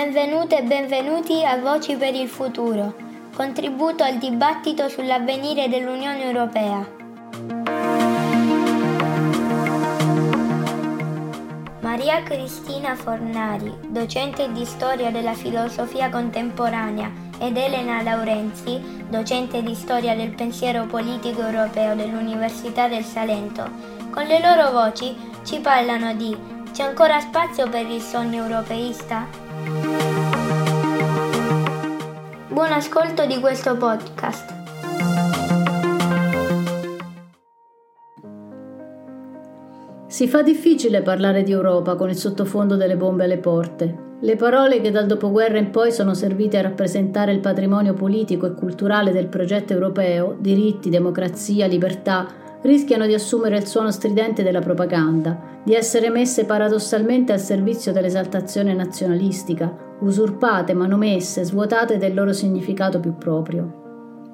Benvenute e benvenuti a Voci per il Futuro, contributo al dibattito sull'avvenire dell'Unione Europea. Maria Cristina Fornari, docente di storia della filosofia contemporanea, ed Elena Laurenzi, docente di storia del pensiero politico europeo dell'Università del Salento, con le loro voci ci parlano di C'è ancora spazio per il sogno europeista? Buon ascolto di questo podcast. Si fa difficile parlare di Europa con il sottofondo delle bombe alle porte. Le parole che dal dopoguerra in poi sono servite a rappresentare il patrimonio politico e culturale del progetto europeo, diritti, democrazia, libertà, rischiano di assumere il suono stridente della propaganda, di essere messe paradossalmente al servizio dell'esaltazione nazionalistica, usurpate, manomesse, svuotate del loro significato più proprio.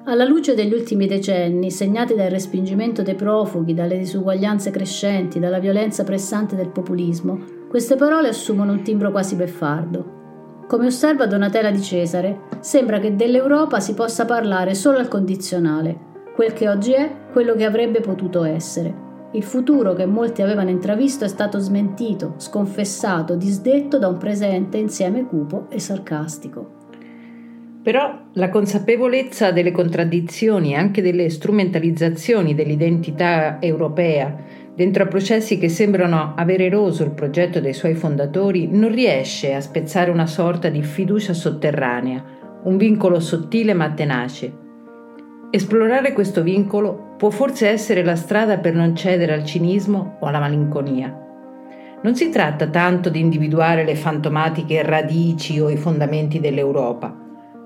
Alla luce degli ultimi decenni, segnati dal respingimento dei profughi, dalle disuguaglianze crescenti, dalla violenza pressante del populismo, queste parole assumono un timbro quasi beffardo. Come osserva Donatella di Cesare, sembra che dell'Europa si possa parlare solo al condizionale, Quel che oggi è, quello che avrebbe potuto essere. Il futuro che molti avevano intravisto è stato smentito, sconfessato, disdetto da un presente insieme cupo e sarcastico. Però la consapevolezza delle contraddizioni e anche delle strumentalizzazioni dell'identità europea dentro a processi che sembrano aver eroso il progetto dei suoi fondatori non riesce a spezzare una sorta di fiducia sotterranea, un vincolo sottile ma tenace Esplorare questo vincolo può forse essere la strada per non cedere al cinismo o alla malinconia. Non si tratta tanto di individuare le fantomatiche radici o i fondamenti dell'Europa,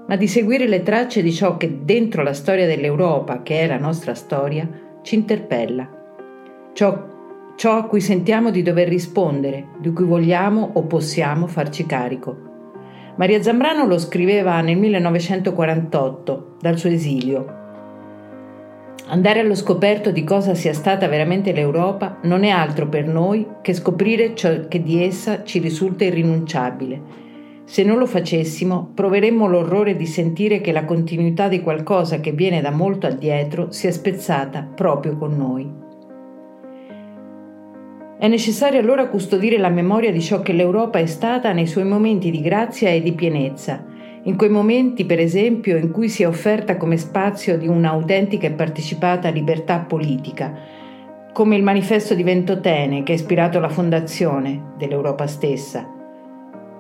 ma di seguire le tracce di ciò che dentro la storia dell'Europa, che è la nostra storia, ci interpella. Ciò, ciò a cui sentiamo di dover rispondere, di cui vogliamo o possiamo farci carico. Maria Zambrano lo scriveva nel 1948, dal suo esilio, Andare allo scoperto di cosa sia stata veramente l'Europa non è altro per noi che scoprire ciò che di essa ci risulta irrinunciabile. Se non lo facessimo, proveremmo l'orrore di sentire che la continuità di qualcosa che viene da molto addietro sia spezzata proprio con noi. È necessario allora custodire la memoria di ciò che l'Europa è stata nei suoi momenti di grazia e di pienezza, in quei momenti, per esempio, in cui si è offerta come spazio di un'autentica e partecipata libertà politica, come il manifesto di Ventotene che ha ispirato la fondazione dell'Europa stessa.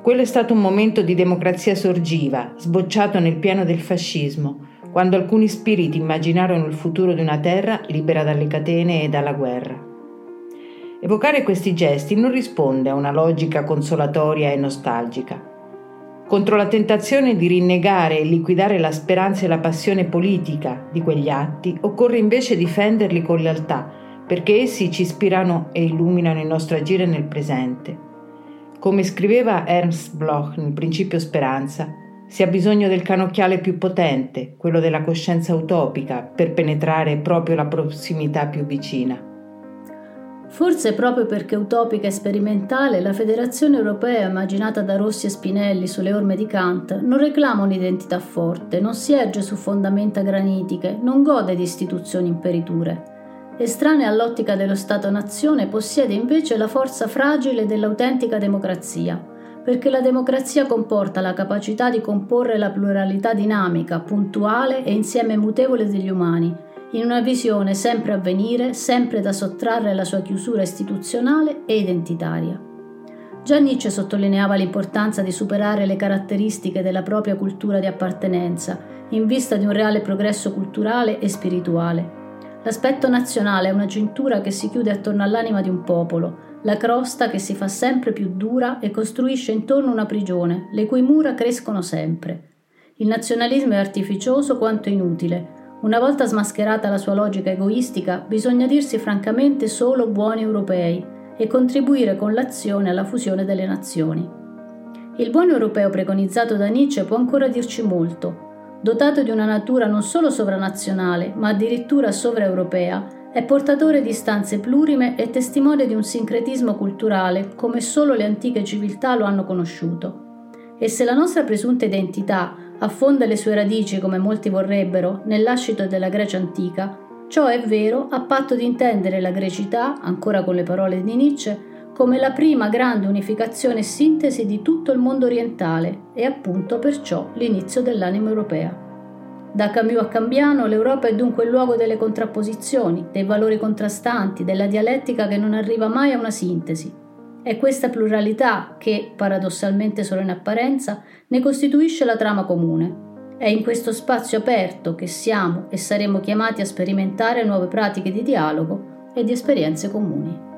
Quello è stato un momento di democrazia sorgiva, sbocciato nel piano del fascismo, quando alcuni spiriti immaginarono il futuro di una terra libera dalle catene e dalla guerra. Evocare questi gesti non risponde a una logica consolatoria e nostalgica contro la tentazione di rinnegare e liquidare la speranza e la passione politica di quegli atti, occorre invece difenderli con lealtà, perché essi ci ispirano e illuminano il nostro agire nel presente. Come scriveva Ernst Bloch nel Principio Speranza, si ha bisogno del canocchiale più potente, quello della coscienza utopica, per penetrare proprio la prossimità più vicina. Forse proprio perché utopica e sperimentale, la Federazione Europea, immaginata da Rossi e Spinelli sulle orme di Kant, non reclama un'identità forte, non si erge su fondamenta granitiche, non gode di istituzioni imperiture. Estranea all'ottica dello Stato-nazione, possiede invece la forza fragile dell'autentica democrazia, perché la democrazia comporta la capacità di comporre la pluralità dinamica, puntuale e insieme mutevole degli umani, in una visione sempre a venire, sempre da sottrarre alla sua chiusura istituzionale e identitaria. Già Nietzsche sottolineava l'importanza di superare le caratteristiche della propria cultura di appartenenza in vista di un reale progresso culturale e spirituale. L'aspetto nazionale è una cintura che si chiude attorno all'anima di un popolo, la crosta che si fa sempre più dura e costruisce intorno una prigione, le cui mura crescono sempre. Il nazionalismo è artificioso quanto inutile, una volta smascherata la sua logica egoistica, bisogna dirsi francamente solo buoni europei e contribuire con l'azione alla fusione delle nazioni. Il buono europeo preconizzato da Nietzsche può ancora dirci molto. Dotato di una natura non solo sovranazionale, ma addirittura sovraeuropea, è portatore di stanze plurime e testimone di un sincretismo culturale come solo le antiche civiltà lo hanno conosciuto. E se la nostra presunta identità affonda le sue radici, come molti vorrebbero, nell'ascito della Grecia antica, ciò è vero a patto di intendere la grecità, ancora con le parole di Nietzsche, come la prima grande unificazione e sintesi di tutto il mondo orientale e appunto perciò l'inizio dell'anima europea. Da Camus a Cambiano l'Europa è dunque il luogo delle contrapposizioni, dei valori contrastanti, della dialettica che non arriva mai a una sintesi. È questa pluralità che, paradossalmente solo in apparenza, ne costituisce la trama comune. È in questo spazio aperto che siamo e saremo chiamati a sperimentare nuove pratiche di dialogo e di esperienze comuni.